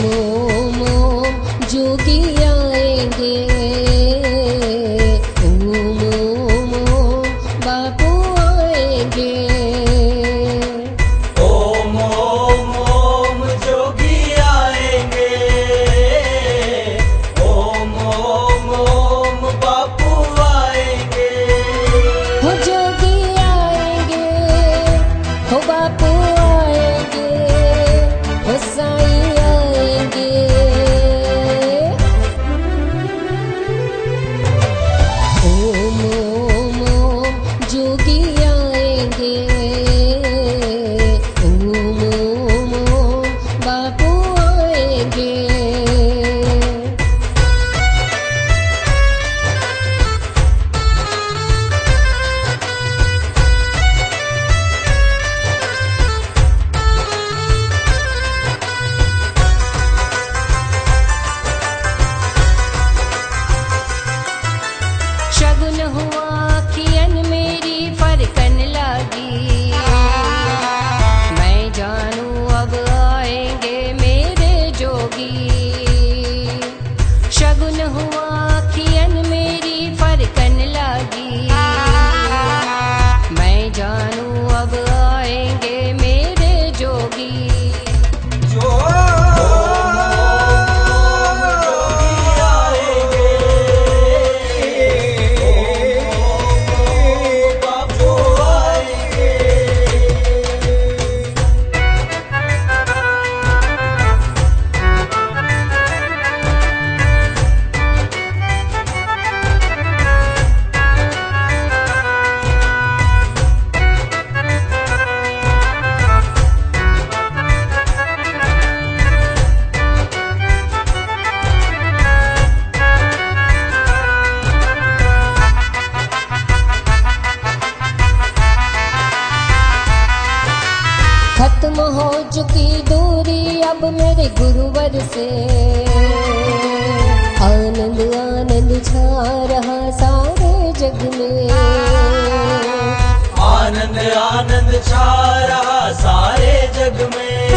মোম যোগী शगुन हुआ गुरुवर से। आनंद आनंद छा रहा सारे जग में। आनंद आनंद छा रहा सारे जग में।